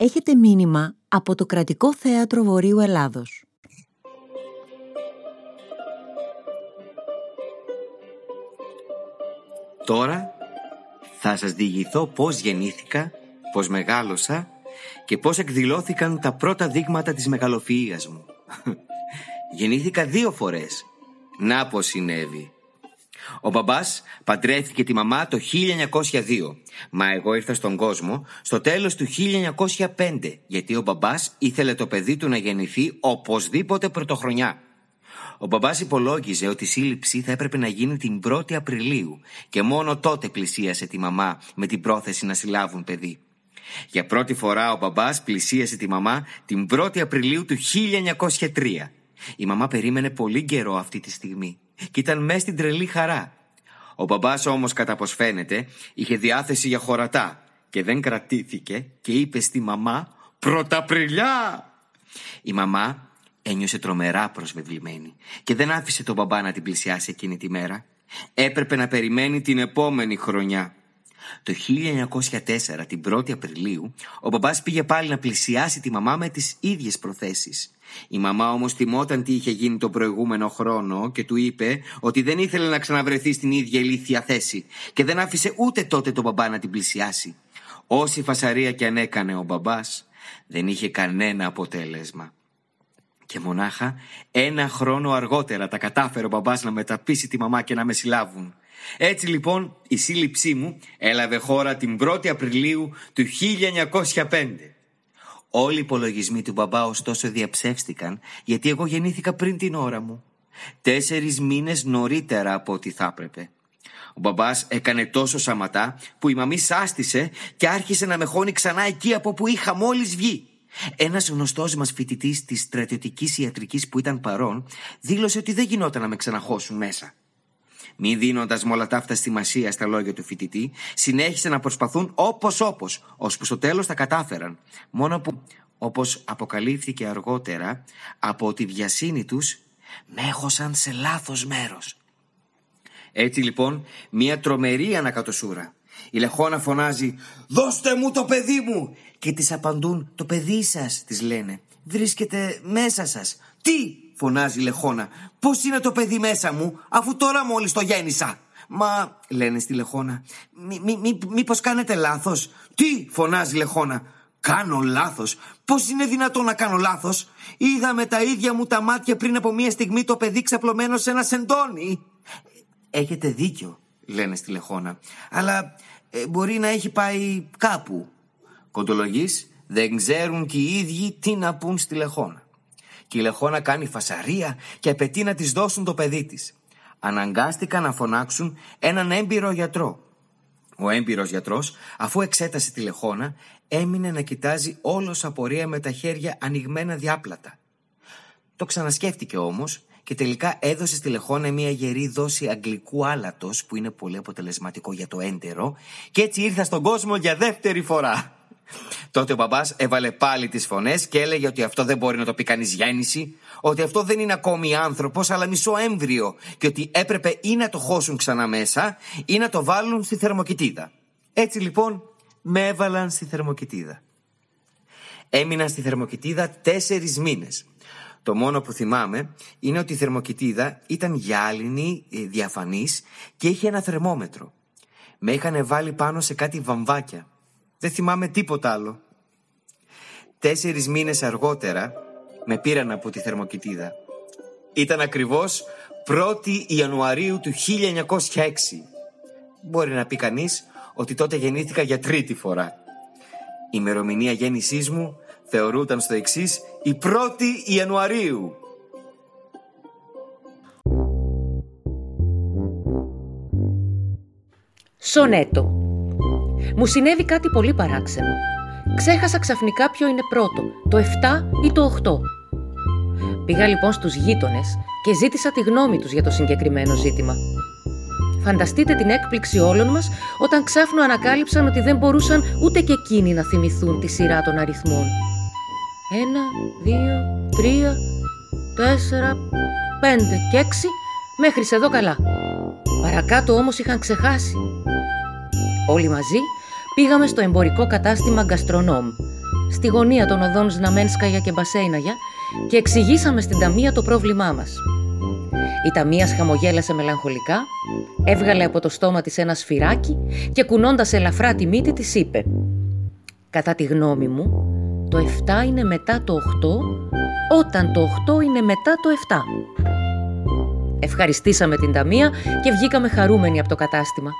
Έχετε μήνυμα από το Κρατικό Θέατρο Βορείου Ελλάδος. Τώρα θα σας διηγηθώ πώς γεννήθηκα, πώς μεγάλωσα και πώς εκδηλώθηκαν τα πρώτα δείγματα της μεγαλοφυΐας μου. Γεννήθηκα δύο φορές. Να πως συνέβη. Ο μπαμπάς παντρεύτηκε τη μαμά το 1902, μα εγώ ήρθα στον κόσμο στο τέλος του 1905, γιατί ο μπαμπάς ήθελε το παιδί του να γεννηθεί οπωσδήποτε πρωτοχρονιά. Ο μπαμπάς υπολόγιζε ότι η σύλληψη θα έπρεπε να γίνει την 1η Απριλίου και μόνο τότε πλησίασε τη μαμά με την πρόθεση να συλλάβουν παιδί. Για πρώτη φορά ο μπαμπάς πλησίασε τη μαμά την 1η Απριλίου του 1903. Η μαμά περίμενε πολύ καιρό αυτή τη στιγμή και ήταν μέσα στην τρελή χαρά. Ο μπαμπάς όμως κατά πως φαίνεται είχε διάθεση για χωρατά και δεν κρατήθηκε και είπε στη μαμά «Πρωταπριλιά!» Η μαμά ένιωσε τρομερά προσβεβλημένη και δεν άφησε τον μπαμπά να την πλησιάσει εκείνη τη μέρα. Έπρεπε να περιμένει την επόμενη χρονιά. Το 1904, την 1η Απριλίου, ο μπαμπάς πήγε πάλι να πλησιάσει τη μαμά με τις ίδιες προθέσεις. Η μαμά όμως θυμόταν τι είχε γίνει τον προηγούμενο χρόνο και του είπε ότι δεν ήθελε να ξαναβρεθεί στην ίδια ηλίθια θέση και δεν άφησε ούτε τότε τον μπαμπά να την πλησιάσει. Όση φασαρία και αν έκανε ο μπαμπάς, δεν είχε κανένα αποτέλεσμα. Και μονάχα ένα χρόνο αργότερα τα κατάφερε ο μπαμπάς να μεταπίσει τη μαμά και να με συλλάβουν. Έτσι λοιπόν η σύλληψή μου έλαβε χώρα την 1η Απριλίου του 1905. Όλοι οι υπολογισμοί του μπαμπά ωστόσο διαψεύστηκαν γιατί εγώ γεννήθηκα πριν την ώρα μου. Τέσσερις μήνες νωρίτερα από ό,τι θα έπρεπε. Ο μπαμπάς έκανε τόσο σαματά που η μαμή σάστησε και άρχισε να με χώνει ξανά εκεί από που είχα μόλις βγει. Ένας γνωστός μας φοιτητής της στρατιωτικής ιατρικής που ήταν παρόν δήλωσε ότι δεν γινόταν να με ξαναχώσουν μέσα. Μη δίνοντας με όλα τα αυτά σημασία στα λόγια του φοιτητή, συνέχισε να προσπαθούν όπως όπως, ώσπου στο τέλος τα κατάφεραν. Μόνο που, όπως αποκαλύφθηκε αργότερα, από τη βιασύνη τους, με έχωσαν σε λάθος μέρος. Έτσι λοιπόν, μια τρομερή ανακατοσούρα. Η Λεχόνα φωνάζει «Δώστε μου το παιδί μου» και της απαντούν «Το παιδί σας» της λένε «Βρίσκεται μέσα σας». «Τι» φωνάζει η Λεχόνα. Πώς είναι το παιδί μέσα μου, αφού τώρα μόλις το γέννησα. Μα, λένε στη Λεχόνα, μήπω μη, μη, κάνετε λάθος; Τι, φωνάζει η Λεχόνα. Κάνω λάθος. Πώς είναι δυνατόν να κάνω λάθος; Είδα με τα ίδια μου τα μάτια πριν από μία στιγμή το παιδί ξαπλωμένο σε ένα σεντόνι. Έχετε δίκιο, λένε στη Λεχόνα. Αλλά ε, μπορεί να έχει πάει κάπου. Κοντολογείς δεν ξέρουν και οι ίδιοι τι να πούν στη Λεχόνα και η Λεχόνα κάνει φασαρία και απαιτεί να της δώσουν το παιδί της. Αναγκάστηκαν να φωνάξουν έναν έμπειρο γιατρό. Ο έμπειρος γιατρός, αφού εξέτασε τη Λεχόνα, έμεινε να κοιτάζει όλο απορία με τα χέρια ανοιγμένα διάπλατα. Το ξανασκέφτηκε όμως και τελικά έδωσε στη Λεχόνα μια γερή δόση αγγλικού άλατος που είναι πολύ αποτελεσματικό για το έντερο και έτσι ήρθα στον κόσμο για δεύτερη φορά. Τότε ο μπαμπάς έβαλε πάλι τις φωνές και έλεγε ότι αυτό δεν μπορεί να το πει κανείς γέννηση, ότι αυτό δεν είναι ακόμη άνθρωπος αλλά μισό έμβριο και ότι έπρεπε ή να το χώσουν ξανά μέσα ή να το βάλουν στη θερμοκοιτίδα. Έτσι λοιπόν με έβαλαν στη θερμοκοιτίδα. Έμεινα στη θερμοκοιτίδα τέσσερις μήνες. Το μόνο που θυμάμαι είναι ότι η θερμοκοιτίδα ήταν γυάλινη, ε, διαφανής και είχε ένα θερμόμετρο. Με είχαν βάλει πάνω σε κάτι βαμβάκια δεν θυμάμαι τίποτα άλλο. Τέσσερις μήνες αργότερα με πήραν από τη θερμοκοιτίδα. Ήταν ακριβώς 1η Ιανουαρίου του 1906. Μπορεί να πει κανείς ότι τότε γεννήθηκα για τρίτη φορά. Η ημερομηνία γέννησής μου θεωρούταν στο εξής η 1η Ιανουαρίου. Σονέτο μου συνέβη κάτι πολύ παράξενο. Ξέχασα ξαφνικά ποιο είναι πρώτο, το 7 ή το 8. Πήγα λοιπόν στους γείτονες και ζήτησα τη γνώμη τους για το συγκεκριμένο ζήτημα. Φανταστείτε την έκπληξη όλων μας όταν ξάφνου ανακάλυψαν ότι δεν μπορούσαν ούτε και εκείνοι να θυμηθούν τη σειρά των αριθμών. Ένα, δύο, τρία, τέσσερα, πέντε και έξι, μέχρι εδώ καλά. Παρακάτω όμως είχαν ξεχάσει. Όλοι μαζί πήγαμε στο εμπορικό κατάστημα Gastronom στη γωνία των οδών Ζναμένσκαγια και Μπασέιναγια και εξηγήσαμε στην ταμεία το πρόβλημά μας. Η ταμεία χαμογέλασε μελαγχολικά, έβγαλε από το στόμα της ένα σφυράκι και κουνώντας ελαφρά τη μύτη της είπε «Κατά τη γνώμη μου, το 7 είναι μετά το 8, όταν το 8 είναι μετά το 7». Ευχαριστήσαμε την ταμεία και βγήκαμε χαρούμενοι από το κατάστημα.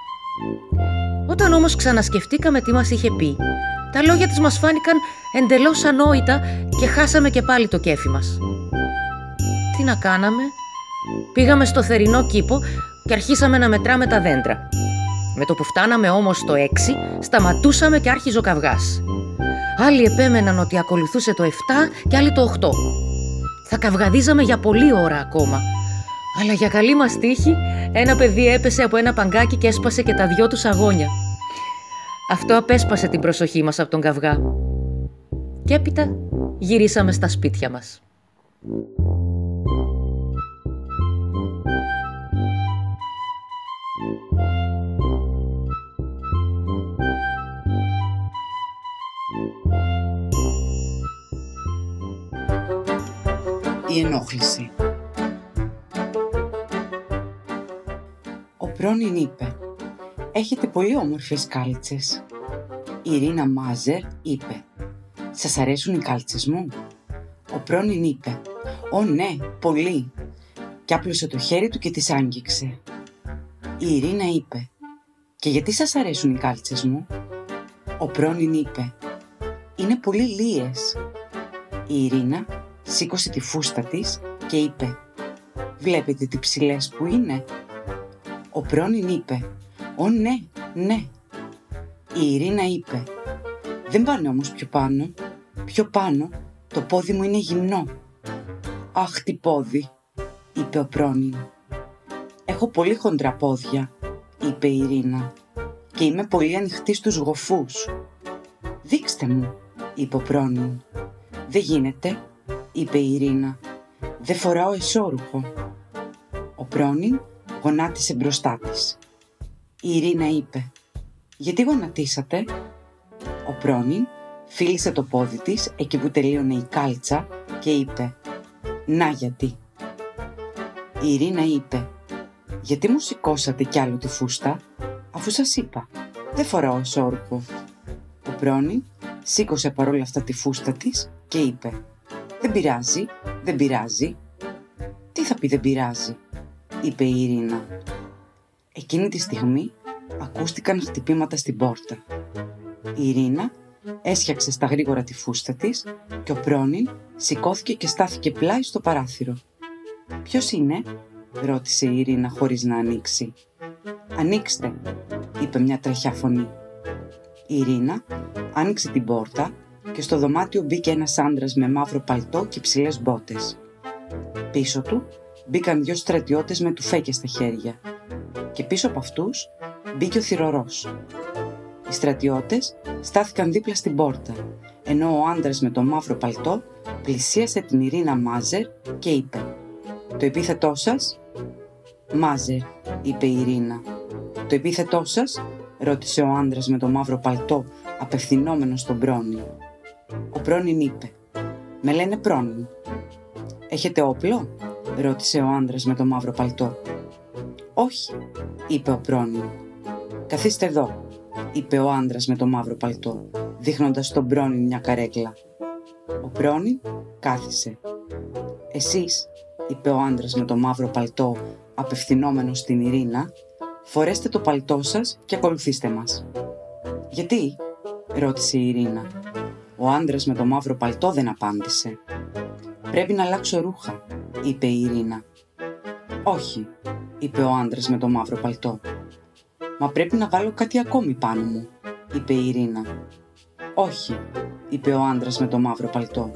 Όταν όμως ξανασκεφτήκαμε τι μας είχε πει, τα λόγια της μας φάνηκαν εντελώς ανόητα και χάσαμε και πάλι το κέφι μας. Τι να κάναμε, πήγαμε στο θερινό κήπο και αρχίσαμε να μετράμε τα δέντρα. Με το που φτάναμε όμως στο 6, σταματούσαμε και άρχιζε ο καυγάς. Άλλοι επέμεναν ότι ακολουθούσε το 7 και άλλοι το 8. Θα καυγαδίζαμε για πολλή ώρα ακόμα αλλά για καλή μας τύχη, ένα παιδί έπεσε από ένα παγκάκι και έσπασε και τα δυο τους αγώνια. Αυτό απέσπασε την προσοχή μας από τον καυγά. Και έπειτα γυρίσαμε στα σπίτια μας. Η ενόχληση Πρόνιν είπε. «Έχετε πολύ όμορφες κάλτσες». Η Ειρήνα Μάζερ είπε. «Σας αρέσουν οι κάλτσες μου» Ο Πρόνιν είπε. «Ω ναι, πολύ» και άπλωσε το χέρι του και τις άγγιξε. Η Ειρήνα είπε. «Και γιατί σας αρέσουν οι κάλτσες μου» Ο Πρόνιν είπε. «Είναι πολύ λίες». Η Ειρήνα σήκωσε τη φούστα της και είπε. «Βλέπετε τι ψηλές που είναι» Ο Πρόνιν είπε «Ω ναι, ναι». Η Ειρήνα είπε «Δεν πάνε όμως πιο πάνω. Πιο πάνω το πόδι μου είναι γυμνό». «Αχ, τι πόδι», είπε ο Πρόνιν. «Έχω πολύ χοντρά πόδια», είπε η Ειρήνα «και είμαι πολύ ανοιχτή στους γοφούς». «Δείξτε μου», είπε ο Πρόνιν. «Δεν γίνεται», είπε η Ειρήνα. «Δεν φοράω εσώρουχο». Ο Πρόνιν γονάτισε μπροστά της. Η Ειρήνα είπε «Γιατί γονατίσατε» Ο Πρόνιν φίλησε το πόδι της εκεί που τελείωνε η κάλτσα και είπε «Να γιατί». Η Ειρήνα είπε «Γιατί μου σηκώσατε κι άλλο τη φούστα, αφού σας είπα, δεν φοράω σόρκο». Ο Πρόνιν σήκωσε παρόλα αυτά τη φούστα της και είπε «Δεν πειράζει, δεν πειράζει». «Τι θα πει δεν πειράζει» είπε η Ειρήνα. Εκείνη τη στιγμή ακούστηκαν χτυπήματα στην πόρτα. Η Ειρήνα έσχιαξε στα γρήγορα τη φούστα της και ο Πρόνιν σηκώθηκε και στάθηκε πλάι στο παράθυρο. «Ποιος είναι» ρώτησε η Ειρήνα χωρίς να ανοίξει. «Ανοίξτε» είπε μια τραχιά φωνή. Η Ειρήνα άνοιξε την πόρτα και στο δωμάτιο μπήκε ένας άντρας με μαύρο παλτό και ψηλές μπότες. Πίσω του μπήκαν δυο στρατιώτες με τουφέκια στα χέρια και πίσω από αυτούς μπήκε ο θυρωρός. Οι στρατιώτες στάθηκαν δίπλα στην πόρτα, ενώ ο άντρας με το μαύρο παλτό πλησίασε την Ειρήνα Μάζερ και είπε «Το επίθετό σας» «Μάζερ», είπε η Ειρήνα. «Το επίθετό σας» ρώτησε ο άντρας με το μαύρο παλτό απευθυνόμενο στον Πρόνι. Ο Πρόνιν είπε «Με λένε Πρόνιν». «Έχετε όπλο» ρώτησε ο άντρας με το μαύρο παλτό. «Όχι», είπε ο Πρόνιν. «Καθίστε εδώ», είπε ο άντρας με το μαύρο παλτό, δείχνοντας στον Πρόνιν μια καρέκλα. Ο Πρόνιν κάθισε. «Εσείς», είπε ο άντρας με το μαύρο παλτό, απευθυνόμενος στην Ειρήνα, «φορέστε το παλτό σας και ακολουθήστε μας». «Γιατί» ρώτησε η Ειρήνα. Ο άντρας με το μαύρο παλτό δεν απάντησε. «Πρέπει να αλλάξω ρούχα», είπε η Ειρήνα. «Όχι», είπε ο άντρας με το μαύρο παλτό. «Μα πρέπει να βάλω κάτι ακόμη πάνω μου», είπε η Ειρήνα. «Όχι», είπε ο άντρας με το μαύρο παλτό.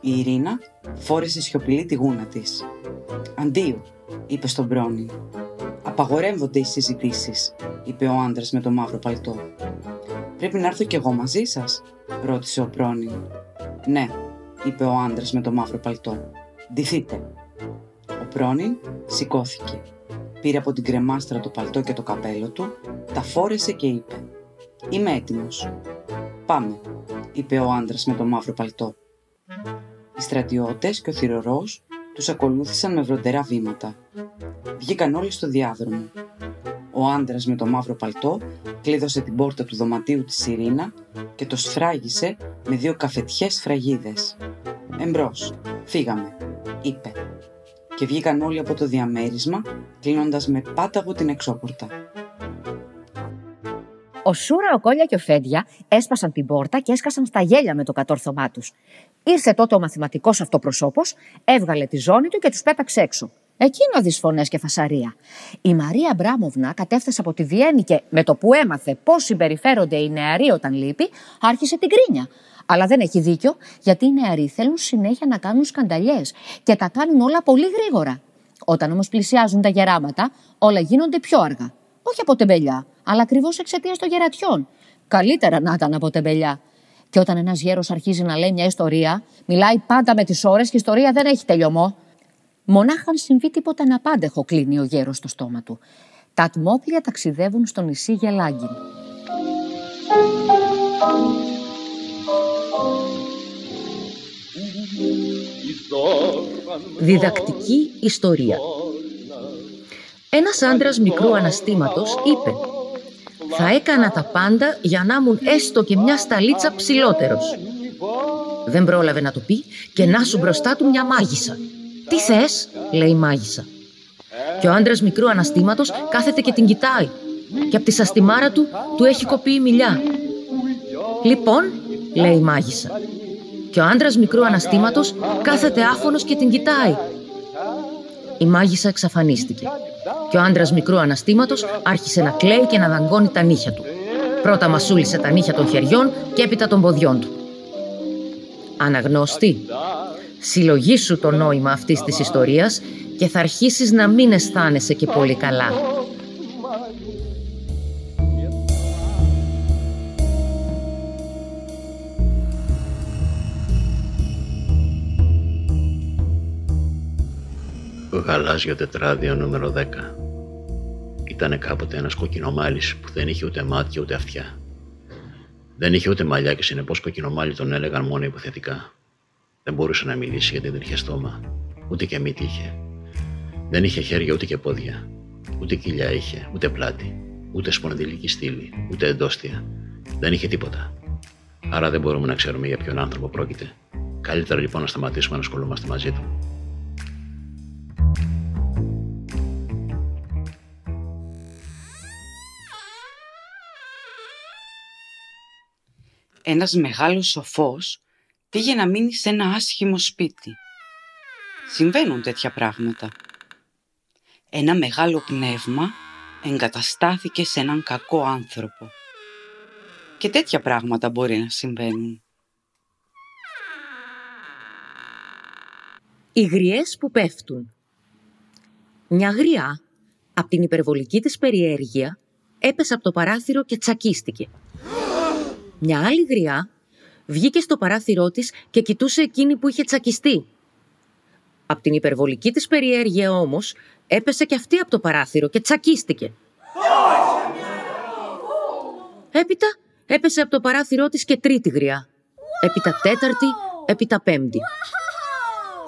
Η Ειρήνα φόρεσε σιωπηλή τη γούνα της. «Αντίο», είπε στον Πρόνι. «Απαγορεύονται οι συζητήσεις», είπε ο άντρας με το μαύρο παλτό. «Πρέπει να έρθω κι εγώ μαζί σας», ρώτησε ο Πρόνι. «Ναι», είπε ο άντρας με το μαύρο παλτό. Ντυθείτε. Ο Πρόνιν σηκώθηκε. Πήρε από την κρεμάστρα το παλτό και το καπέλο του, τα φόρεσε και είπε «Είμαι έτοιμος». «Πάμε», είπε ο άντρας με το μαύρο παλτό. Οι στρατιώτες και ο θηρορός τους ακολούθησαν με βροντερά βήματα. Βγήκαν όλοι στο διάδρομο. Ο άντρας με το μαύρο παλτό κλείδωσε την πόρτα του δωματίου της Σιρήνα και το σφράγισε με δύο καφετιές φραγίδες. «Εμπρός, φύγαμε», είπε. Και βγήκαν όλοι από το διαμέρισμα, κλείνοντας με πάταγο την εξώπορτα. Ο Σούρα, ο Κόλια και ο Φέντια έσπασαν την πόρτα και έσκασαν στα γέλια με το κατόρθωμά τους. Ήρθε τότε ο μαθηματικός αυτοπροσώπος, έβγαλε τη ζώνη του και τους πέταξε έξω. Εκείνο δυσφωνέ και φασαρία. Η Μαρία Μπράμοβνα κατέφτασε από τη Βιέννη και με το που έμαθε πώς συμπεριφέρονται οι νεαροί όταν λείπει, άρχισε την κρίνια. Αλλά δεν έχει δίκιο, γιατί οι νεαροί θέλουν συνέχεια να κάνουν σκανταλιές και τα κάνουν όλα πολύ γρήγορα. Όταν όμως πλησιάζουν τα γεράματα, όλα γίνονται πιο αργά. Όχι από τεμπελιά, αλλά ακριβώς εξαιτίας των γερατιών. Καλύτερα να ήταν από τεμπελιά. Και όταν ένας γέρος αρχίζει να λέει μια ιστορία, μιλάει πάντα με τις ώρες και η ιστορία δεν έχει τελειωμό. Μονάχα αν συμβεί τίποτα αναπάντεχο, κλείνει ο γέρος στο στόμα του. Τα ατμόπλια ταξιδεύουν στο νησί Γελάγκιν. Διδακτική ιστορία Ένας άντρας μικρού αναστήματος είπε «Θα έκανα τα πάντα για να ήμουν έστω και μια σταλίτσα ψηλότερος». Δεν πρόλαβε να το πει και να σου μπροστά του μια μάγισσα. «Τι θες» λέει η μάγισσα. Και ο άντρας μικρού αναστήματος κάθεται και την κοιτάει και από τη σαστιμάρα του του έχει κοπεί η μιλιά. «Λοιπόν», λέει η μάγισσα. Και ο άντρας μικρού αναστήματος κάθεται άφωνος και την κοιτάει. Η μάγισσα εξαφανίστηκε και ο άντρας μικρού αναστήματος άρχισε να κλαίει και να δαγκώνει τα νύχια του. Πρώτα μασούλησε τα νύχια των χεριών και έπειτα των ποδιών του. Αναγνώστη, συλλογήσου το νόημα αυτής της ιστορίας και θα αρχίσεις να μην αισθάνεσαι και πολύ καλά. Γαλάζιο τετράδιο νούμερο 10. Ήταν κάποτε ένας κοκκινομάλης που δεν είχε ούτε μάτια ούτε αυτιά. Δεν είχε ούτε μαλλιά και συνεπώς κοκκινομάλι τον έλεγαν μόνο υποθετικά. Δεν μπορούσε να μιλήσει γιατί δεν είχε στόμα, ούτε και μύτη είχε. Δεν είχε χέρια ούτε και πόδια. Ούτε κοιλιά είχε, ούτε πλάτη, ούτε σπονδυλική στήλη, ούτε εντόστια. Δεν είχε τίποτα. Άρα δεν μπορούμε να ξέρουμε για ποιον άνθρωπο πρόκειται. Καλύτερα λοιπόν να σταματήσουμε να ασχολούμαστε μαζί του. Ένας μεγάλος σοφός πήγε να μείνει σε ένα άσχημο σπίτι. Συμβαίνουν τέτοια πράγματα. Ένα μεγάλο πνεύμα εγκαταστάθηκε σε έναν κακό άνθρωπο. Και τέτοια πράγματα μπορεί να συμβαίνουν. Οι γριές που πέφτουν. Μια γριά, από την υπερβολική της περιέργεια, έπεσε από το παράθυρο και τσακίστηκε. Μια άλλη γριά βγήκε στο παράθυρό της και κοιτούσε εκείνη που είχε τσακιστεί. Από την υπερβολική της περιέργεια όμως έπεσε και αυτή από το παράθυρο και τσακίστηκε. Έπειτα έπεσε από το παράθυρό της και τρίτη γριά. Έπειτα τέταρτη, έπειτα πέμπτη.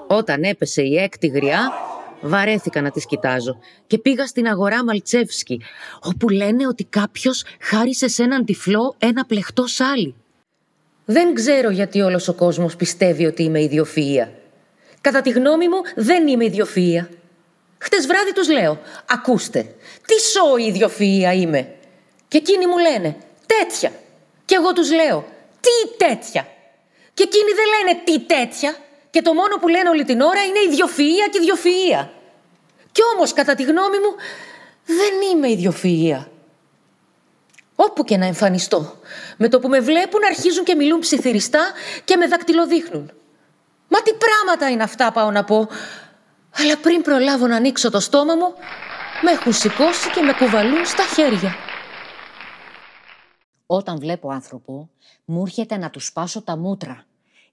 Όταν έπεσε η έκτη γριά, βαρέθηκα να τις κοιτάζω και πήγα στην αγορά Μαλτσεύσκι, όπου λένε ότι κάποιος χάρισε σε έναν τυφλό ένα πλεχτό σάλι. Δεν ξέρω γιατί όλος ο κόσμος πιστεύει ότι είμαι ιδιοφυΐα. Κατά τη γνώμη μου δεν είμαι ιδιοφυΐα. Χτες βράδυ τους λέω, ακούστε, τι σοϊ ιδιοφυΐα είμαι. Και εκείνοι μου λένε, τέτοια. Και εγώ τους λέω, τι τέτοια. Και εκείνοι δεν λένε τι τέτοια. Και το μόνο που λένε όλη την ώρα είναι ιδιοφυΐα και ιδιοφυΐα. Κι όμως κατά τη γνώμη μου δεν είμαι ιδιοφυΐα. Όπου και να εμφανιστώ. Με το που με βλέπουν αρχίζουν και μιλούν ψιθυριστά και με δακτυλοδείχνουν. Μα τι πράγματα είναι αυτά πάω να πω. Αλλά πριν προλάβω να ανοίξω το στόμα μου, με έχουν σηκώσει και με κουβαλούν στα χέρια. Όταν βλέπω άνθρωπο, μου έρχεται να του σπάσω τα μούτρα.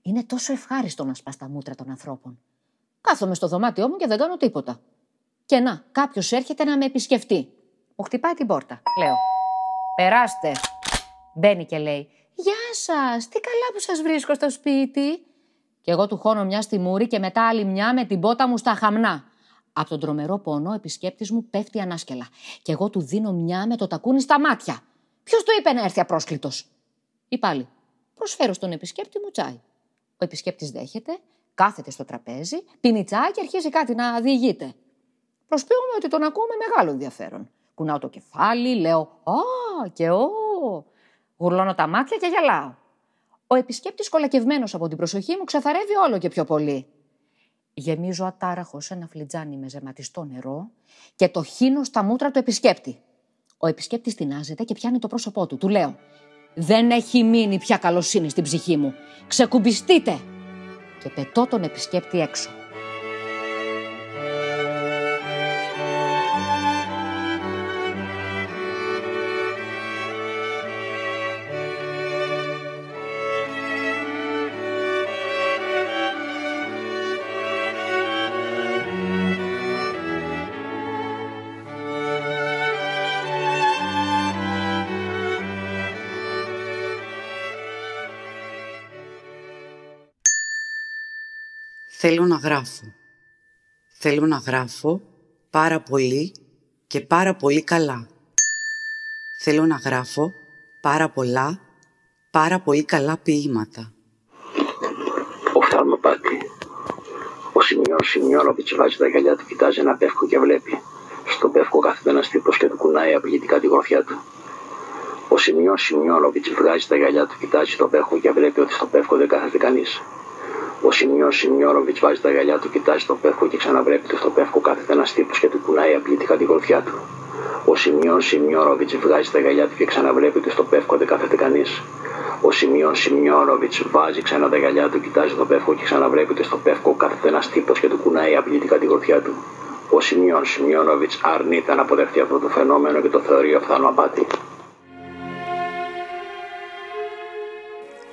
Είναι τόσο ευχάριστο να σπάς τα μούτρα των ανθρώπων. Κάθομαι στο δωμάτιό μου και δεν κάνω τίποτα. Και να, κάποιος έρχεται να με επισκεφτεί. Μου χτυπάει την πόρτα. Λέω. Περάστε. Μπαίνει και λέει. Γεια σας, τι καλά που σας βρίσκω στο σπίτι. Και εγώ του χώνω μια στη μούρη και μετά άλλη μια με την πότα μου στα χαμνά. Από τον τρομερό πόνο ο επισκέπτης μου πέφτει ανάσκελα και εγώ του δίνω μια με το τακούνι στα μάτια. Ποιος του είπε να έρθει απρόσκλητος; Ή πάλι, προσφέρω στον επισκέπτη μου τσάι. Ο επισκέπτης δέχεται, κάθεται στο τραπέζι, πίνει τσάι και αρχίζει κάτι να διηγείται. Προσποιούμε ότι τον ακούω με μεγάλο ενδιαφέρον. Κουνάω το κεφάλι, λέω «Α και ο». Γουρλώνω τα μάτια και γελάω. Ο επισκέπτης κολακευμένος από την προσοχή μου ξεθαρεύει όλο και πιο πολύ. Γεμίζω ατάραχο σε ένα φλιτζάνι με ζεματιστό νερό και το χύνω στα μούτρα του επισκέπτη. Ο επισκέπτης τεινάζεται και πιάνει το πρόσωπό του. Του λέω «Δεν έχει μείνει πια καλοσύνη στην ψυχή μου. Ξεκουμπιστείτε!» Και πετώ τον επισκέπτη έξω. Γράφω. Θέλω να γράφω πάρα πολύ και πάρα πολύ καλά. Θέλω να γράφω πάρα πολλά, πάρα πολύ καλά ποίηματα. Οφθαλμοπάτη. Ο Σιμιών Σιμιώνοβιτ βάζει τα γυαλιά του, κοιτάζει ένα πεύκο και βλέπει. Στο πεύκο κάθεται ένα τύπο και του κουνάει απειλητικά τη γροθιά του. Ο Σιμιών Σιμιώνοβιτ βγάζει τα γυαλιά του, κοιτάζει το πεύκο και βλέπει ότι στο πεύκο δεν κάθεται κανείς. Ο Σιμιών Σιμιώνοβιτ βάζει τα γυαλιά του, κοιτάζει το πεύκο και ξαναβλέπει ότι στο πεύκο κάθεται ένας τύπος και του κουνάει απλήτικα την κορφιά του. Ο Σιμιών Σιμιώνοβιτ βγάζει τα γυαλιά του και ξαναβλέπει ότι στο πεύκο δεν κάθεται κανείς. Ο Σιμιών Σιμιώνοβιτ βάζει ξανά τα γυαλιά του, κοιτάζει το πεύκο και ξαναβλέπει ότι στο πεύκο κάθεται ένας τύπος και του κουνάει απλήτικα την κορφιά του. Ο Σιμιών Σιμιώνοβιτ αρνείται να αποδεχτεί αυτό το φαινόμενο και το θεωρεί οφθαλμαπάτη.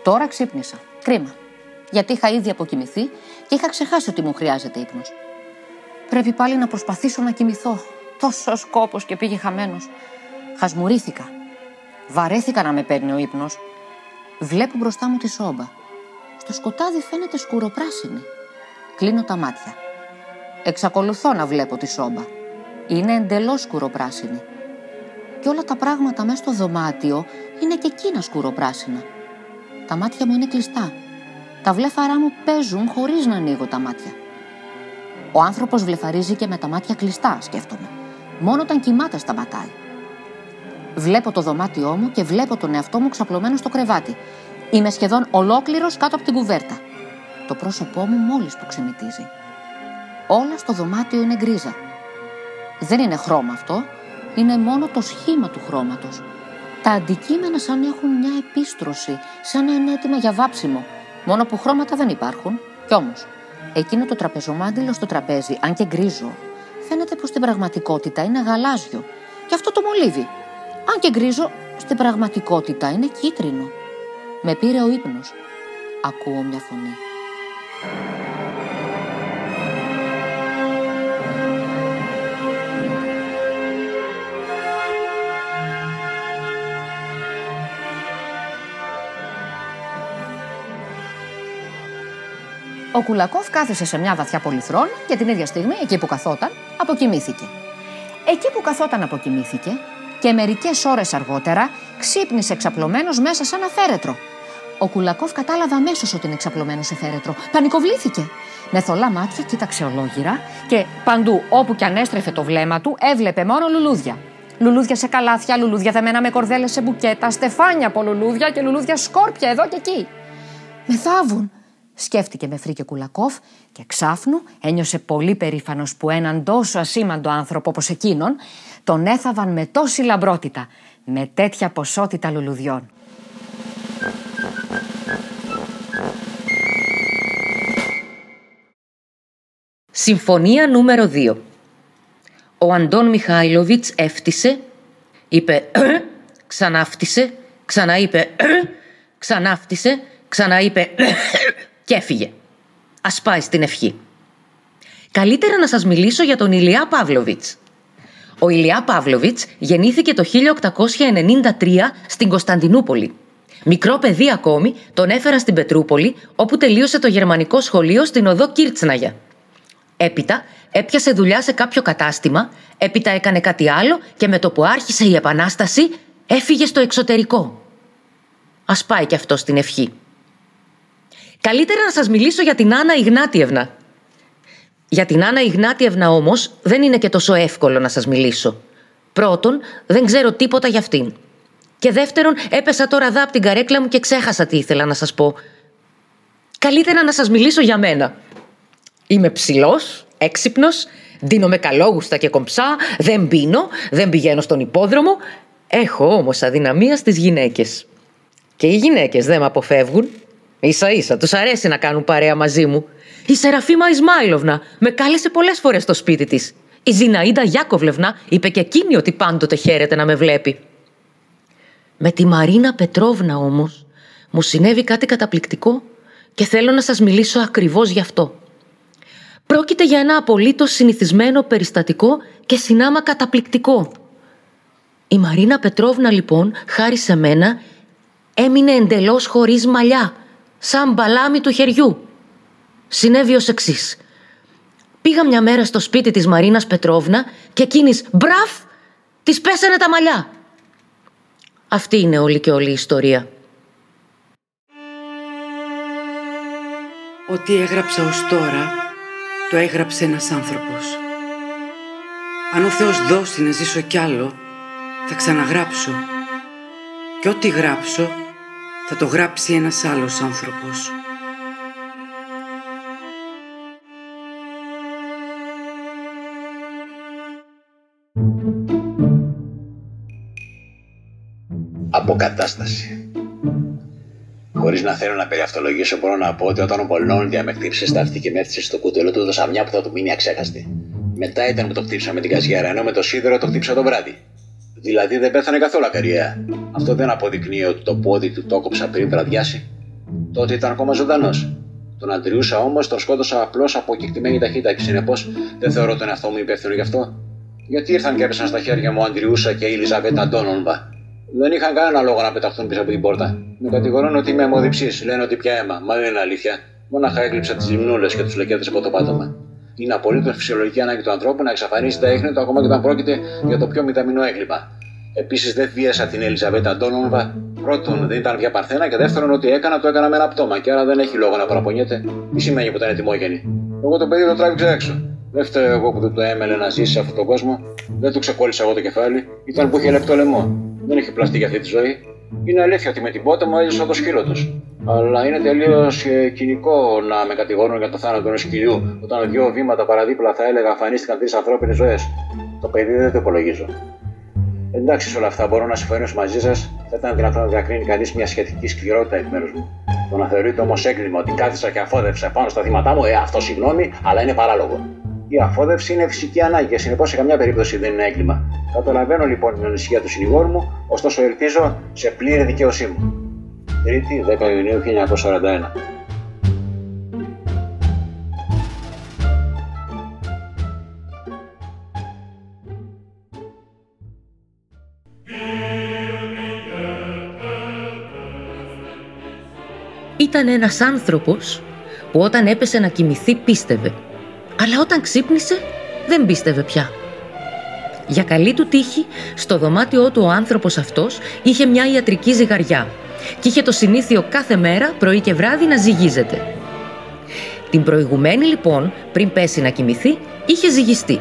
Τώρα ξύπνησα. Κρίμα γιατί είχα ήδη αποκοιμηθεί και είχα ξεχάσει ότι μου χρειάζεται ύπνος. Πρέπει πάλι να προσπαθήσω να κοιμηθώ. Τόσο κόπο και πήγε χαμένος. Χασμουρήθηκα. Βαρέθηκα να με παίρνει ο ύπνος. Βλέπω μπροστά μου τη σόμπα. Στο σκοτάδι φαίνεται σκουροπράσινη. Κλείνω τα μάτια. Εξακολουθώ να βλέπω τη σόμπα. Είναι εντελώς σκουροπράσινη. Και όλα τα πράγματα μέσα στο δωμάτιο είναι και εκείνα σκουροπράσινα. Τα μάτια μου είναι κλειστά τα βλέφαρά μου παίζουν χωρίς να ανοίγω τα μάτια. Ο άνθρωπος βλεφαρίζει και με τα μάτια κλειστά, σκέφτομαι. Μόνο όταν κοιμάται σταματάει. Βλέπω το δωμάτιό μου και βλέπω τον εαυτό μου ξαπλωμένο στο κρεβάτι. Είμαι σχεδόν ολόκληρος κάτω από την κουβέρτα. Το πρόσωπό μου μόλις που ξεμητίζει. Όλα στο δωμάτιο είναι γκρίζα. Δεν είναι χρώμα αυτό, είναι μόνο το σχήμα του χρώματος. Τα αντικείμενα σαν έχουν μια επίστρωση, σαν να είναι έτοιμα για βάψιμο, Μόνο που χρώματα δεν υπάρχουν. Κι όμως, εκείνο το τραπεζομάντιλο στο τραπέζι, αν και γκρίζο, φαίνεται πως στην πραγματικότητα είναι γαλάζιο. Και αυτό το μολύβι. Αν και γκρίζο, στην πραγματικότητα είναι κίτρινο. Με πήρε ο ύπνος. Ακούω μια φωνή. Ο Κουλακόφ κάθεσε σε μια βαθιά πολυθρόνα και την ίδια στιγμή, εκεί που καθόταν, αποκοιμήθηκε. Εκεί που καθόταν αποκοιμήθηκε και μερικές ώρες αργότερα ξύπνησε εξαπλωμένος μέσα σε ένα φέρετρο. Ο Κουλακόφ κατάλαβε αμέσως ότι είναι εξαπλωμένος σε φέρετρο. Πανικοβλήθηκε. Με θολά μάτια κοίταξε ολόγυρα και παντού όπου κι αν έστρεφε το βλέμμα του έβλεπε μόνο λουλούδια. Λουλούδια σε καλάθια, λουλούδια δεμένα με κορδέλες σε μπουκέτα, στεφάνια από λουλούδια και λουλούδια σκόρπια εδώ και εκεί. Με θάβουν, σκέφτηκε με φρίκε Κουλακόφ και ξάφνου ένιωσε πολύ περήφανος που έναν τόσο ασήμαντο άνθρωπο όπως εκείνον τον έθαβαν με τόση λαμπρότητα, με τέτοια ποσότητα λουλουδιών. Συμφωνία νούμερο 2 Ο Αντών Μιχάηλοβιτς έφτισε, είπε ξανάφτισε, ξαναείπε ξανάφτισε, ξαναείπε και έφυγε. Α πάει στην ευχή. Καλύτερα να σας μιλήσω για τον Ηλιά Παύλοβιτς. Ο Ηλιά Παύλοβιτς γεννήθηκε το 1893 στην Κωνσταντινούπολη. Μικρό παιδί ακόμη τον έφεραν στην Πετρούπολη, όπου τελείωσε το γερμανικό σχολείο στην οδό Κίρτσναγια. Έπειτα έπιασε δουλειά σε κάποιο κατάστημα, έπειτα έκανε κάτι άλλο και με το που άρχισε η Επανάσταση έφυγε στο εξωτερικό. Ας πάει κι αυτό στην ευχή. Καλύτερα να σας μιλήσω για την Άννα Ιγνάτιευνα. Για την Άννα Ιγνάτιευνα όμως δεν είναι και τόσο εύκολο να σας μιλήσω. Πρώτον, δεν ξέρω τίποτα για αυτήν. Και δεύτερον, έπεσα τώρα εδώ από την καρέκλα μου και ξέχασα τι ήθελα να σας πω. Καλύτερα να σας μιλήσω για μένα. Είμαι ψηλός, έξυπνος, δίνομαι καλόγουστα και κομψά, δεν πίνω, δεν πηγαίνω στον υπόδρομο. Έχω όμως αδυναμία στις γυναίκες. Και οι γυναίκες δεν με αποφεύγουν. Ίσα ίσα, τους αρέσει να κάνουν παρέα μαζί μου. Η Σεραφίμα Ισμάιλοβνα με κάλεσε πολλές φορές στο σπίτι της. Η Ζιναΐντα Γιάκοβλευνα είπε και εκείνη ότι πάντοτε χαίρεται να με βλέπει. Με τη Μαρίνα Πετρόβνα όμως μου συνέβη κάτι καταπληκτικό και θέλω να σας μιλήσω ακριβώς γι' αυτό. Πρόκειται για ένα απολύτως συνηθισμένο περιστατικό και συνάμα καταπληκτικό. Η Μαρίνα Πετρόβνα λοιπόν, χάρη σε μένα, έμεινε εντελώς χωρίς μαλλιά, σαν μπαλάμι του χεριού. Συνέβη ως εξής. Πήγα μια μέρα στο σπίτι της Μαρίνας Πετρόβνα και εκείνης μπραφ, της πέσανε τα μαλλιά. Αυτή είναι όλη και όλη η ιστορία. Ό,τι έγραψα ως τώρα, το έγραψε ένας άνθρωπος. Αν ο Θεός δώσει να ζήσω κι άλλο, θα ξαναγράψω. Και ό,τι γράψω, θα το γράψει ένας άλλος άνθρωπος. Αποκατάσταση. Χωρίς να θέλω να περιαυτολογήσω, μπορώ να πω ότι όταν ο Πολώνδια με χτύπησε στα αυτή και με έθισε στο κουτελό του, έδωσα μια που θα του μείνει αξέχαστη. Μετά ήταν που το χτύπησα με την καζιέρα, ενώ με το σίδερο το χτύπησα το βράδυ. Δηλαδή δεν πέθανε καθόλου ακαριέα. Αυτό δεν αποδεικνύει ότι το πόδι του το κόψα πριν βραδιάσει. Τότε ήταν ακόμα ζωντανός. Τον αντριούσα όμως, τον σκότωσα απλώς από κεκτημένη ταχύτητα και συνεπώς δεν θεωρώ τον εαυτό μου υπεύθυνο γι' αυτό. Γιατί ήρθαν και έπεσαν στα χέρια μου ο Αντριούσα και η Ελιζαβέτα Ντόνονβα. Δεν είχαν κανένα λόγο να πεταχτούν πίσω από την πόρτα. Με κατηγορούν ότι είμαι αιμοδιψή, λένε ότι πια αίμα. Μα δεν είναι αλήθεια. Μόναχα έκλειψα τις λιμνούλες και τους λεκέτες από το πάτωμα. Είναι απολύτω φυσιολογική ανάγκη του ανθρώπου να εξαφανίσει τα ίχνη του ακόμα και όταν πρόκειται για το πιο μηδαμινό έγκλημα. Επίσης δεν βίασα την Ελιζαβέτα Ντόνομβα. Πρώτον, δεν ήταν πια παρθένα και δεύτερον, ότι έκανα το έκανα με ένα πτώμα και άρα δεν έχει λόγο να παραπονιέται. Τι σημαίνει που ήταν ετοιμόγενη; Εγώ το παιδί το τράβηξα έξω. Δεν φταίω εγώ που δεν το έμελε να ζήσει σε αυτόν τον κόσμο. Δεν του ξεκόλλησα εγώ το κεφάλι. Ήταν που είχε λεπτό λαιμό. Δεν είχε πλαστεί για αυτή τη ζωή. Είναι αλήθεια ότι με την πότα μου έζησα το σκύλο τους. Αλλά είναι τελείως ε, κοινικό να με κατηγορούν για το θάνατο ενός σκυλιού, όταν δύο βήματα παραδίπλα θα έλεγα αφανίστηκαν τρεις ανθρώπινες ζωές. Το παιδί δεν το υπολογίζω. Εντάξει, σε όλα αυτά μπορώ να συμφωνήσω μαζί σας. Θα ήταν δυνατόν να διακρίνει κανείς μια σχετική σκληρότητα εκ μέρους μου. Το να θεωρείται όμως έγκλημα ότι κάθισα και αφόδευσα πάνω στα θύματα μου, ε, αυτό συγγνώμη, αλλά είναι παράλογο. Η αφόδευση είναι φυσική ανάγκη και συνεπώς σε καμιά περίπτωση δεν είναι έγκλημα. Καταλαβαίνω λοιπόν την ανησυχία του συνηγόρου μου, ωστόσο ελπίζω σε πλήρη δικαίωσή μου. Τρίτη, 10 Ιουνίου 1941. Ήταν ένας άνθρωπος που όταν έπεσε να κοιμηθεί πίστευε. Αλλά όταν ξύπνησε δεν πίστευε πια. Για καλή του τύχη, στο δωμάτιό του ο άνθρωπος αυτός είχε μια ιατρική ζυγαριά και είχε το συνήθειο κάθε μέρα, πρωί και βράδυ, να ζυγίζεται. Την προηγουμένη λοιπόν, πριν πέσει να κοιμηθεί, είχε ζυγιστεί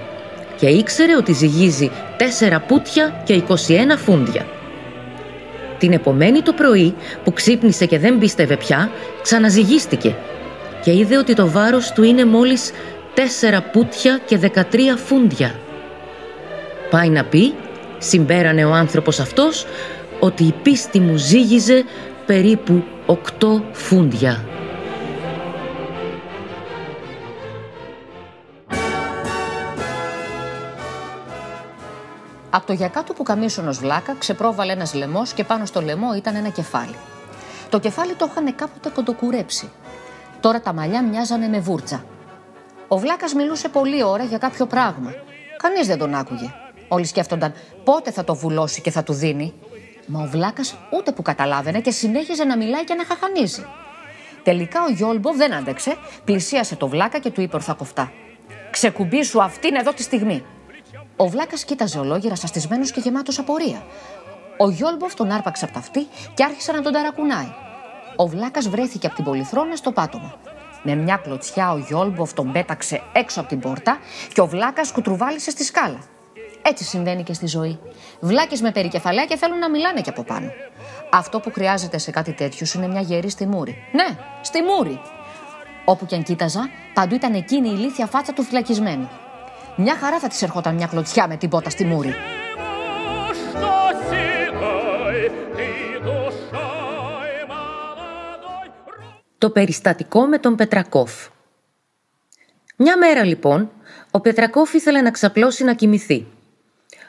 και ήξερε ότι ζυγίζει 4 πούτια και 21 φούντια. Την επομένη το πρωί που ξύπνησε και δεν πίστευε πια, ξαναζυγίστηκε και είδε ότι το βάρος του είναι μόλις 4 πούτια και 13 φούντια. Πάει να πει, συμπέρανε ο άνθρωπος αυτός, ότι η πίστη μου ζύγιζε περίπου 8 φούντια. Από το γιακάτο που καμίσωνος βλάκα ξεπρόβαλε ένας λαιμός και πάνω στο λαιμό ήταν ένα κεφάλι. Το κεφάλι το είχαν κάποτε κοντοκουρέψει. Τώρα τα μαλλιά μοιάζανε με βούρτσα. Ο βλάκας μιλούσε πολλή ώρα για κάποιο πράγμα. Κανείς δεν τον άκουγε. Όλοι σκέφτονταν πότε θα το βουλώσει και θα του δίνει. Μα ο Βλάκας ούτε που καταλάβαινε και συνέχιζε να μιλάει και να χαχανίζει. Τελικά ο Γιόλμπο δεν άντεξε, πλησίασε το Βλάκα και του είπε ορθακοφτά. Ξεκουμπίσου αυτήν εδώ τη στιγμή. Ο Βλάκας κοίταζε ολόγυρα σαστισμένος και γεμάτος απορία. Ο Γιόλμποφ τον άρπαξε από τα αυτή και άρχισε να τον ταρακουνάει. Ο Βλάκας βρέθηκε από την πολυθρόνα στο πάτωμα. Με μια κλωτσιά ο Γιόλμποφ τον πέταξε έξω από την πόρτα και ο Βλάκας κουτρουβάλισε στη σκάλα. Έτσι συμβαίνει και στη ζωή. Βλάκες με περικεφαλαία θέλουν να μιλάνε και από πάνω. Αυτό που χρειάζεται σε κάτι τέτοιο είναι μια γερή στη μούρη. Ναι, στη μούρη. Όπου και αν κοίταζα, παντού ήταν εκείνη η ηλίθια φάτσα του φυλακισμένου. Μια χαρά θα της ερχόταν μια κλωτσιά με την πότα στη μούρη. Το περιστατικό με τον Πετρακόφ. Μια μέρα λοιπόν, ο Πετρακόφ ήθελε να ξαπλώσει να κοιμηθεί.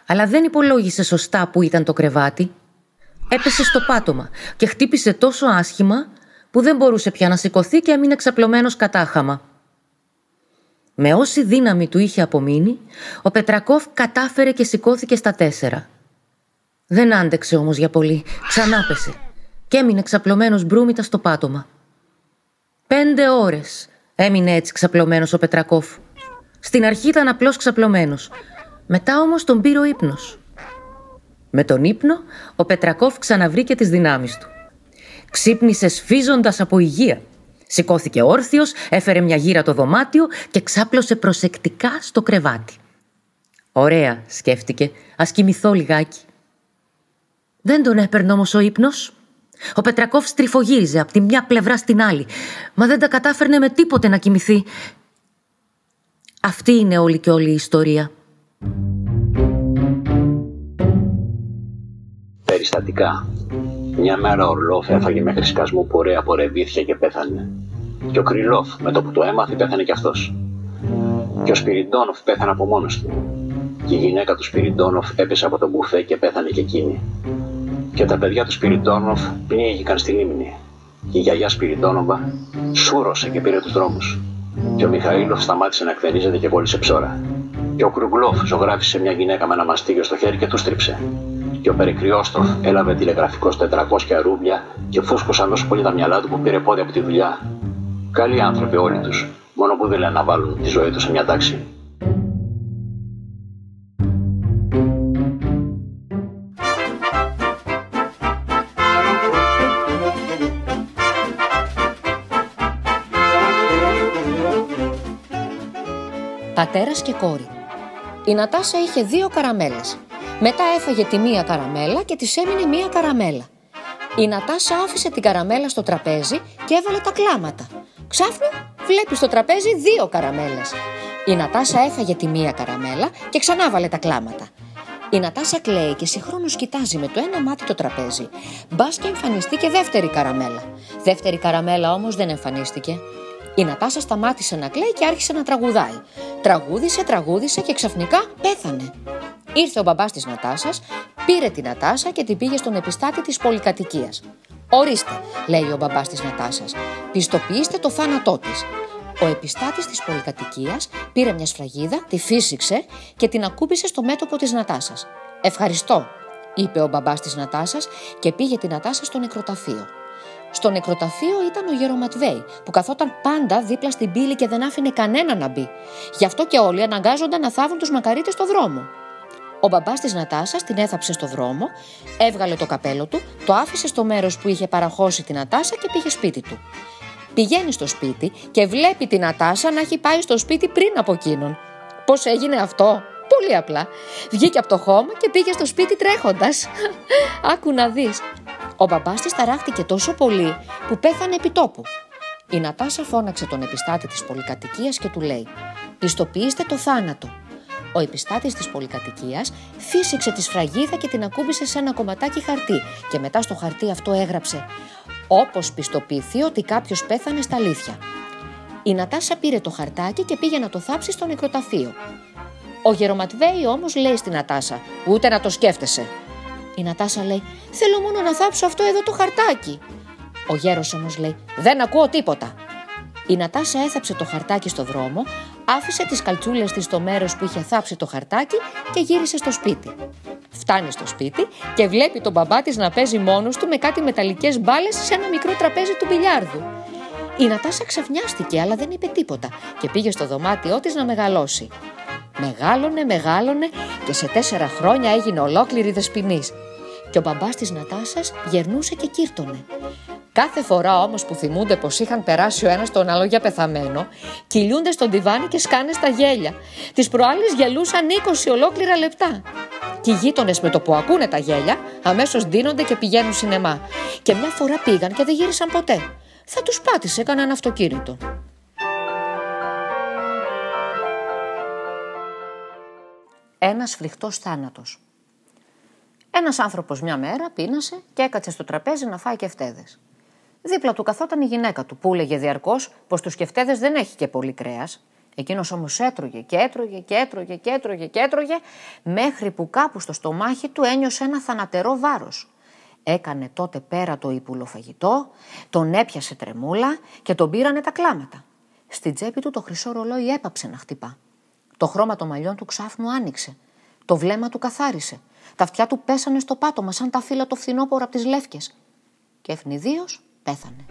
Αλλά δεν υπολόγισε σωστά που ήταν το κρεβάτι. Έπεσε στο πάτωμα και χτύπησε τόσο άσχημα που δεν μπορούσε πια να σηκωθεί και έμεινε ξαπλωμένος κατάχαμα. Με όση δύναμη του είχε απομείνει, ο Πετρακόφ κατάφερε και σηκώθηκε στα τέσσερα. Δεν άντεξε όμως για πολύ, ξανάπεσε και έμεινε ξαπλωμένος μπρούμητα στο πάτωμα. Πέντε ώρες έμεινε έτσι ξαπλωμένος ο Πετρακόφ. Στην αρχή ήταν απλώς ξαπλωμένος. Μετά όμως τον πήρε ο ύπνος. Με τον ύπνο, ο Πετρακόφ ξαναβρήκε τις δυνάμεις του. Ξύπνησε σφίζοντας από υγεία. Σηκώθηκε όρθιος, έφερε μια γύρα το δωμάτιο και ξάπλωσε προσεκτικά στο κρεβάτι. Ωραία, σκέφτηκε, ας κοιμηθώ λιγάκι. Δεν τον έπαιρνε όμως ο ύπνος. Ο Πετρακόφ στριφογύριζε από τη μια πλευρά στην άλλη, μα δεν τα κατάφερνε με τίποτε να κοιμηθεί. Αυτή είναι όλη και όλη η ιστορία. Περιστατικά. Μια μέρα ο Ορλόφ έφαγε μέχρι σκασμού που ωραία πορευήθηκε και πέθανε. Και ο Κρυλόφ με το που το έμαθε πέθανε κι αυτός. Και ο Σπυριντόνοφ πέθανε από μόνος του. Και η γυναίκα του Σπυριντόνοφ έπεσε από το μπουφέ και πέθανε κι εκείνη και τα παιδιά του Σπυριτόνοφ πνίγηκαν στη λίμνη. Και η γιαγιά Σπυριτόνοβα σούρωσε και πήρε τους δρόμους. Και ο Μιχαήλοφ σταμάτησε να εκθενίζεται και κόλλησε ψώρα. Και ο Κρουγκλόφ ζωγράφησε μια γυναίκα με ένα μαστίγιο στο χέρι και τους στρίψε. Και ο Περικριόστροφ έλαβε τηλεγραφικό 400 ρούμπια και φούσκωσαν τόσο πολύ τα μυαλά του που πήρε πόδι από τη δουλειά. Καλοί άνθρωποι όλοι τους, μόνο που δεν λένε να βάλουν τη ζωή τους σε μια τάξη. Πατέρας και κόρη. Η Νατάσα είχε δύο καραμέλες. Μετά έφαγε τη μία καραμέλα και της έμεινε μία καραμέλα. Η Νατάσα άφησε την καραμέλα στο τραπέζι και έβαλε τα κλάματα. Ξάφνου βλέπεις στο τραπέζι δύο καραμέλες. Η Νατάσα έφαγε τη μία καραμέλα και ξανά βάλε τα κλάματα. Η Νατάσα κλαίει και συγχρόνως κοιτάζει με το ένα μάτι το τραπέζι. Μπας και εμφανιστεί και δεύτερη καραμέλα. Δεύτερη καραμέλα όμως δεν εμφανίστηκε. Η Νατάσα σταμάτησε να κλαίει και άρχισε να τραγουδάει. Τραγούδισε, τραγούδισε και ξαφνικά πέθανε. Ήρθε ο μπαμπάς της Νατάσας, πήρε την Νατάσα και την πήγε στον επιστάτη της πολυκατοικίας. Ορίστε, λέει ο μπαμπάς της Νατάσας, πιστοποιήστε το θάνατό της. Ο επιστάτης της πολυκατοικίας πήρε μια σφραγίδα, τη φύσηξε και την ακούμπησε στο μέτωπο της Νατάσας. Ευχαριστώ, είπε ο μπαμπάς της Νατάσας και πήγε την Νατάσα στο νεκροταφείο. Στο νεκροταφείο ήταν ο Γεροματβέη, που καθόταν πάντα δίπλα στην πύλη και δεν άφηνε κανένα να μπει. Γι' αυτό και όλοι αναγκάζονταν να θάβουν τους μακαρίτε στο δρόμο. Ο μπαμπάς της Νατάσα την έθαψε στο δρόμο, έβγαλε το καπέλο του, το άφησε στο μέρος που είχε παραχώσει την Νατάσα και πήγε σπίτι του. Πηγαίνει στο σπίτι και βλέπει την Νατάσα να έχει πάει στο σπίτι πριν από εκείνον. Πώς έγινε αυτό, Πολύ απλά. Βγήκε από το χώμα και πήγε στο σπίτι τρέχοντας. Άκου να δεις. Ο μπαμπάς της ταράχτηκε τόσο πολύ που πέθανε επί τόπου. Η Νατάσα φώναξε τον επιστάτη της πολυκατοικίας και του λέει: Πιστοποιήστε το θάνατο. Ο επιστάτης της πολυκατοικίας φύσηξε τη σφραγίδα και την ακούμπησε σε ένα κομματάκι χαρτί και μετά στο χαρτί αυτό έγραψε Όπως πιστοποιηθεί ότι κάποιος πέθανε στα αλήθεια. Η Νατάσα πήρε το χαρτάκι και πήγε να το θάψει στο νεκροταφείο. Ο Γεροματβέη όμως λέει στην Νατάσα: Ούτε να το σκέφτεσαι. Η Νατάσα λέει: Θέλω μόνο να θάψω αυτό εδώ το χαρτάκι. Ο γέρος όμως λέει: Δεν ακούω τίποτα. Η Νατάσα έθαψε το χαρτάκι στο δρόμο, άφησε τις καλτσούλες της στο μέρος που είχε θάψει το χαρτάκι και γύρισε στο σπίτι. Φτάνει στο σπίτι και βλέπει τον μπαμπά της να παίζει μόνος του με κάτι μεταλλικές μπάλες σε ένα μικρό τραπέζι του μπιλιάρδου. Η Νατάσα ξαφνιάστηκε αλλά δεν είπε τίποτα και πήγε στο δωμάτιό της να μεγαλώσει. Μεγάλωνε, μεγάλωνε και σε τέσσερα χρόνια έγινε ολόκληρη δεσποινής. Και ο μπαμπάς της Νατάσας γερνούσε και κύρτωνε. Κάθε φορά όμως που θυμούνται πως είχαν περάσει ο ένας τον άλλο για πεθαμένο, κυλιούνται στον τιβάνι και σκάνε στα γέλια. Τις προάλλες γελούσαν 20 ολόκληρα λεπτά. Και οι γείτονες με το που ακούνε τα γέλια, αμέσως δίνονται και πηγαίνουν σινεμά. Και μια φορά πήγαν και δεν γύρισαν ποτέ. Θα τους πάτησε κανένα αυτοκίνητο. Ένας φρικτός θάνατος. Ένας άνθρωπος μια μέρα πείνασε και έκατσε στο τραπέζι να φάει κεφτέδες. Δίπλα του καθόταν η γυναίκα του, που έλεγε διαρκώς πως τους κεφτέδες δεν έχει και πολύ κρέας. Εκείνος όμως έτρωγε και έτρωγε και έτρωγε και έτρωγε και έτρωγε, μέχρι που κάπου στο στομάχι του ένιωσε ένα θανατερό βάρος. Έκανε τότε πέρα το υπουλοφαγητό, τον έπιασε τρεμούλα και τον πήρανε τα κλάματα. Στην τσέπη του το χρυσό ρολόι έπαψε να χτυπά. Το χρώμα των μαλλιών του ξάφνου άνοιξε. Το βλέμμα του καθάρισε. Τα αυτιά του πέσανε στο πάτωμα σαν τα φύλλα το φθινόπωρο από τις λεύκες. Και ευνηδίως πέθανε.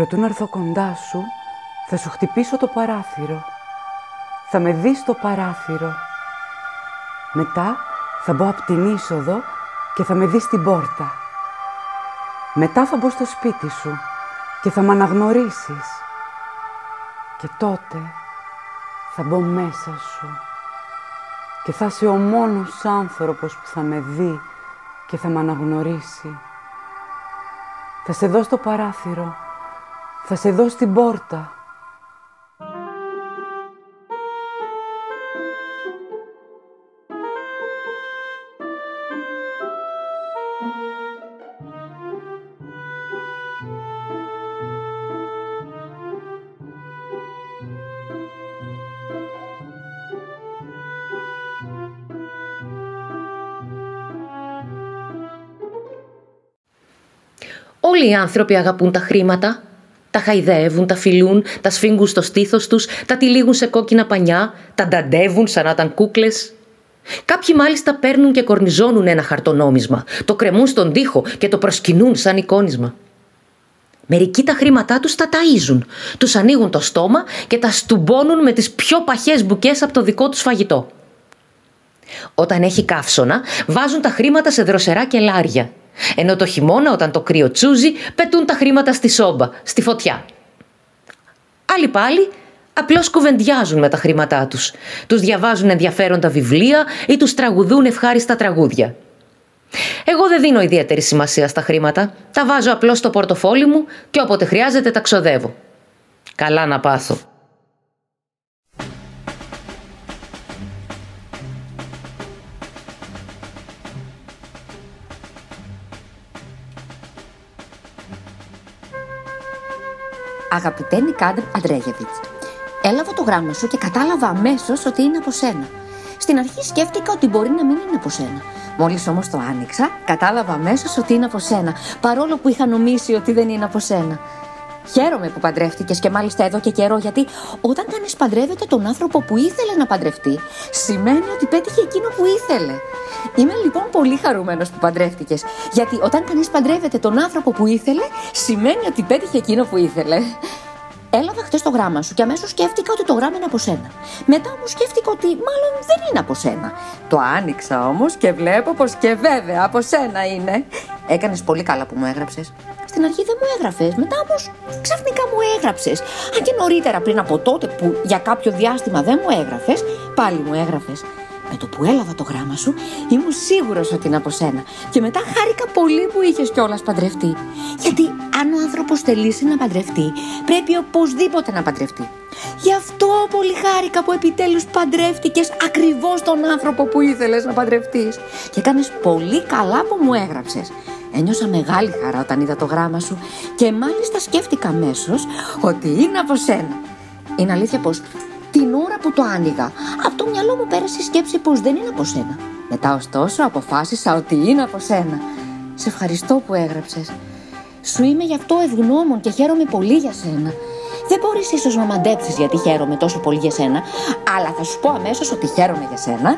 Προτού να έρθω κοντά σου, θα σου χτυπήσω το παράθυρο. Θα με δεις στο παράθυρο μετά θα μπω από την είσοδο και θα με δεις στην πόρτα. Μετά θα μπω στο σπίτι σου και θα με αναγνωρίσεις. Και τότε θα μπω μέσα σου και θα είσαι ο μόνος άνθρωπος που θα με δει και θα με αναγνωρίσει. Θα σε δω στο παράθυρο, θα σε δω στην πόρτα Όλοι οι άνθρωποι αγαπούν τα χρήματα. Τα χαϊδεύουν, τα φιλούν, τα σφίγγουν στο στήθος τους, τα τυλίγουν σε κόκκινα πανιά, τα νταντεύουν σαν να ήταν κούκλες. Κάποιοι μάλιστα παίρνουν και κορνιζώνουν ένα χαρτονόμισμα, το κρεμούν στον τοίχο και το προσκυνούν σαν εικόνισμα. Μερικοί τα χρήματά τους τα ταΐζουν, τους ανοίγουν το στόμα και τα στουμπώνουν με τις πιο παχές μπουκές από το δικό τους φαγητό. Όταν έχει καύσωνα, βάζουν τα χρήματα σε δροσερά κελάρια ενώ το χειμώνα όταν το κρύο τσούζει πετούν τα χρήματα στη σόμπα, στη φωτιά. Άλλοι πάλι απλώς κουβεντιάζουν με τα χρήματά τους. Τους διαβάζουν ενδιαφέροντα βιβλία ή τους τραγουδούν ευχάριστα τραγούδια. Εγώ δεν δίνω ιδιαίτερη σημασία στα χρήματα. Τα βάζω απλώς στο πορτοφόλι μου και όποτε χρειάζεται τα ξοδεύω. Καλά να πάθω. Αγαπητέ Νικάντερ Αντρέγεβιτ, έλαβα το γράμμα σου και κατάλαβα αμέσως ότι είναι από σένα. Στην αρχή σκέφτηκα ότι μπορεί να μην είναι από σένα. Μόλις όμως το άνοιξα, κατάλαβα αμέσως ότι είναι από σένα, παρόλο που είχα νομίσει ότι δεν είναι από σένα. Χαίρομαι που παντρεύτηκες και μάλιστα εδώ και καιρό, γιατί όταν κανεί παντρεύεται τον άνθρωπο που ήθελε να παντρευτεί, σημαίνει ότι πέτυχε εκείνο που ήθελε. Είμαι λοιπόν πολύ χαρούμενος που παντρεύτηκες, γιατί όταν κανεί παντρεύεται τον άνθρωπο που ήθελε, σημαίνει ότι πέτυχε εκείνο που ήθελε. Έλαβα χτες το γράμμα σου και αμέσως σκέφτηκα ότι το γράμμα είναι από σένα. Μετά όμως σκέφτηκα ότι μάλλον δεν είναι από σένα. Το άνοιξα όμως και βλέπω πως και βέβαια από σένα είναι. Έκανες πολύ καλά που μου έγραψες. Στην αρχή δεν μου έγραφες, μετά όμως ξαφνικά μου έγραψες. Αν και νωρίτερα πριν από τότε που για κάποιο διάστημα δεν μου έγραφες, πάλι μου έγραφες. Με το που έλαβα το γράμμα σου, ήμουν σίγουρος ότι είναι από σένα. Και μετά χάρηκα πολύ που είχες κιόλας παντρευτεί. Γιατί αν ο άνθρωπος θελήσει να παντρευτεί, πρέπει οπωσδήποτε να παντρευτεί. Γι' αυτό πολύ χάρηκα που επιτέλους παντρεύτηκες ακριβώς τον άνθρωπο που ήθελες να παντρευτείς. Και κάνεις πολύ καλά που μου έγραψες. Ένιωσα μεγάλη χαρά όταν είδα το γράμμα σου και μάλιστα σκέφτηκα αμέσως ότι είναι από σένα. Είναι αλήθεια πως την ώρα που το άνοιγα, από το μυαλό μου πέρασε η σκέψη πως δεν είναι από σένα. Μετά ωστόσο αποφάσισα ότι είναι από σένα. Σε ευχαριστώ που έγραψες. Σου είμαι γι' αυτό ευγνώμων και χαίρομαι πολύ για σένα. Δεν μπορείς ίσως να μαντέψεις γιατί χαίρομαι τόσο πολύ για σένα, αλλά θα σου πω αμέσως ότι χαίρομαι για σένα,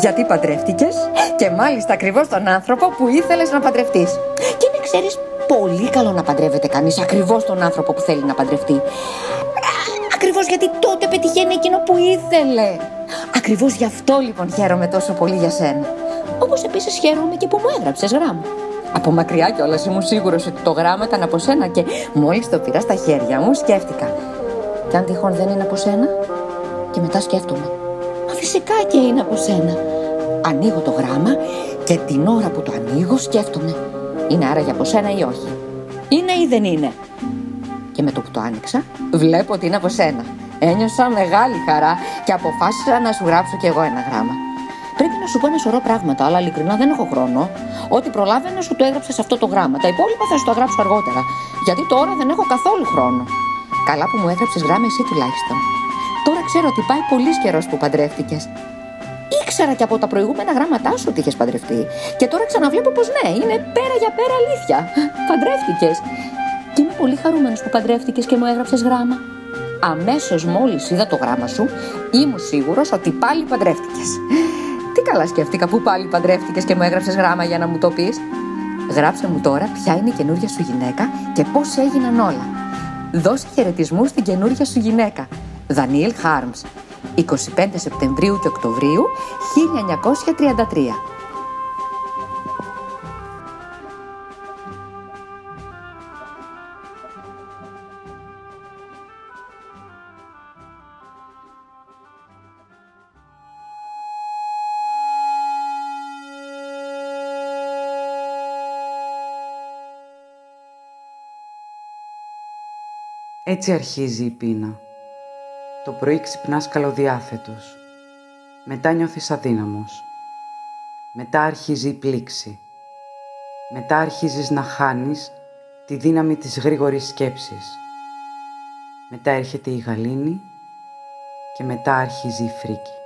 γιατί παντρεύτηκες και μάλιστα ακριβώς τον άνθρωπο που ήθελες να παντρευτείς. Και με ξέρεις πολύ καλό να παντρεύεται κανείς ακριβώς τον άνθρωπο που θέλει να παντρευτεί. Ακριβώς γιατί τότε πετυχαίνει εκείνο που ήθελε. Ακριβώς γι' αυτό λοιπόν χαίρομαι τόσο πολύ για σένα. Όπως επίσης χαίρομαι και που μου έγραψες γράμμα. Από μακριά κιόλας ήμουν σίγουρος ότι το γράμμα ήταν από σένα και μόλις το πήρα στα χέρια μου σκέφτηκα. Κι αν τυχόν δεν είναι από σένα, και μετά σκέφτομαι. Μα φυσικά και είναι από σένα. Ανοίγω το γράμμα και την ώρα που το ανοίγω σκέφτομαι. Είναι άραγε από σένα ή όχι. Είναι ή δεν είναι. Και με το που το άνοιξα, βλέπω ότι είναι από σένα. Ένιωσα μεγάλη χαρά και αποφάσισα να σου γράψω κι εγώ ένα γράμμα. Πρέπει να σου πω ένα σωρό πράγματα, αλλά ειλικρινά δεν έχω χρόνο. Ό,τι προλάβαινα σου το έγραψα σε αυτό το γράμμα. Τα υπόλοιπα θα σου το γράψω αργότερα. Γιατί τώρα δεν έχω καθόλου χρόνο. Καλά που μου έγραψες γράμμα εσύ τουλάχιστον. Τώρα ξέρω ότι πάει πολύς καιρός που παντρεύτηκες. Ήξερα και από τα προηγούμενα γράμματά σου ότι είχες παντρευτεί. Και τώρα ξαναβλέπω πως ναι, είναι πέρα για πέρα αλήθεια. Παντρεύτηκες. Και είμαι πολύ χαρούμενος που παντρεύτηκες και μου έγραψες γράμμα. Αμέσως μόλις είδα το γράμμα σου, ήμουν σίγουρος ότι πάλι παντρεύτηκες. Τι καλά σκέφτηκα που πάλι παντρεύτηκες και μου έγραψες γράμμα για να μου το πεις. Γράψε μου τώρα ποια είναι η καινούργια σου γυναίκα και πώς έγιναν όλα. Δώσε χαιρετισμούς στην καινούργια σου γυναίκα. Δανίελ Χάρμς, 25 Σεπτεμβρίου και Οκτωβρίου 1933. Έτσι αρχίζει η πείνα. Το πρωί ξυπνάς καλοδιάθετος. Μετά νιώθεις αδύναμος. Μετά αρχίζει η πλήξη. Μετά αρχίζεις να χάνεις τη δύναμη της γρήγορης σκέψης. Μετά έρχεται η γαλήνη και μετά αρχίζει η φρίκη.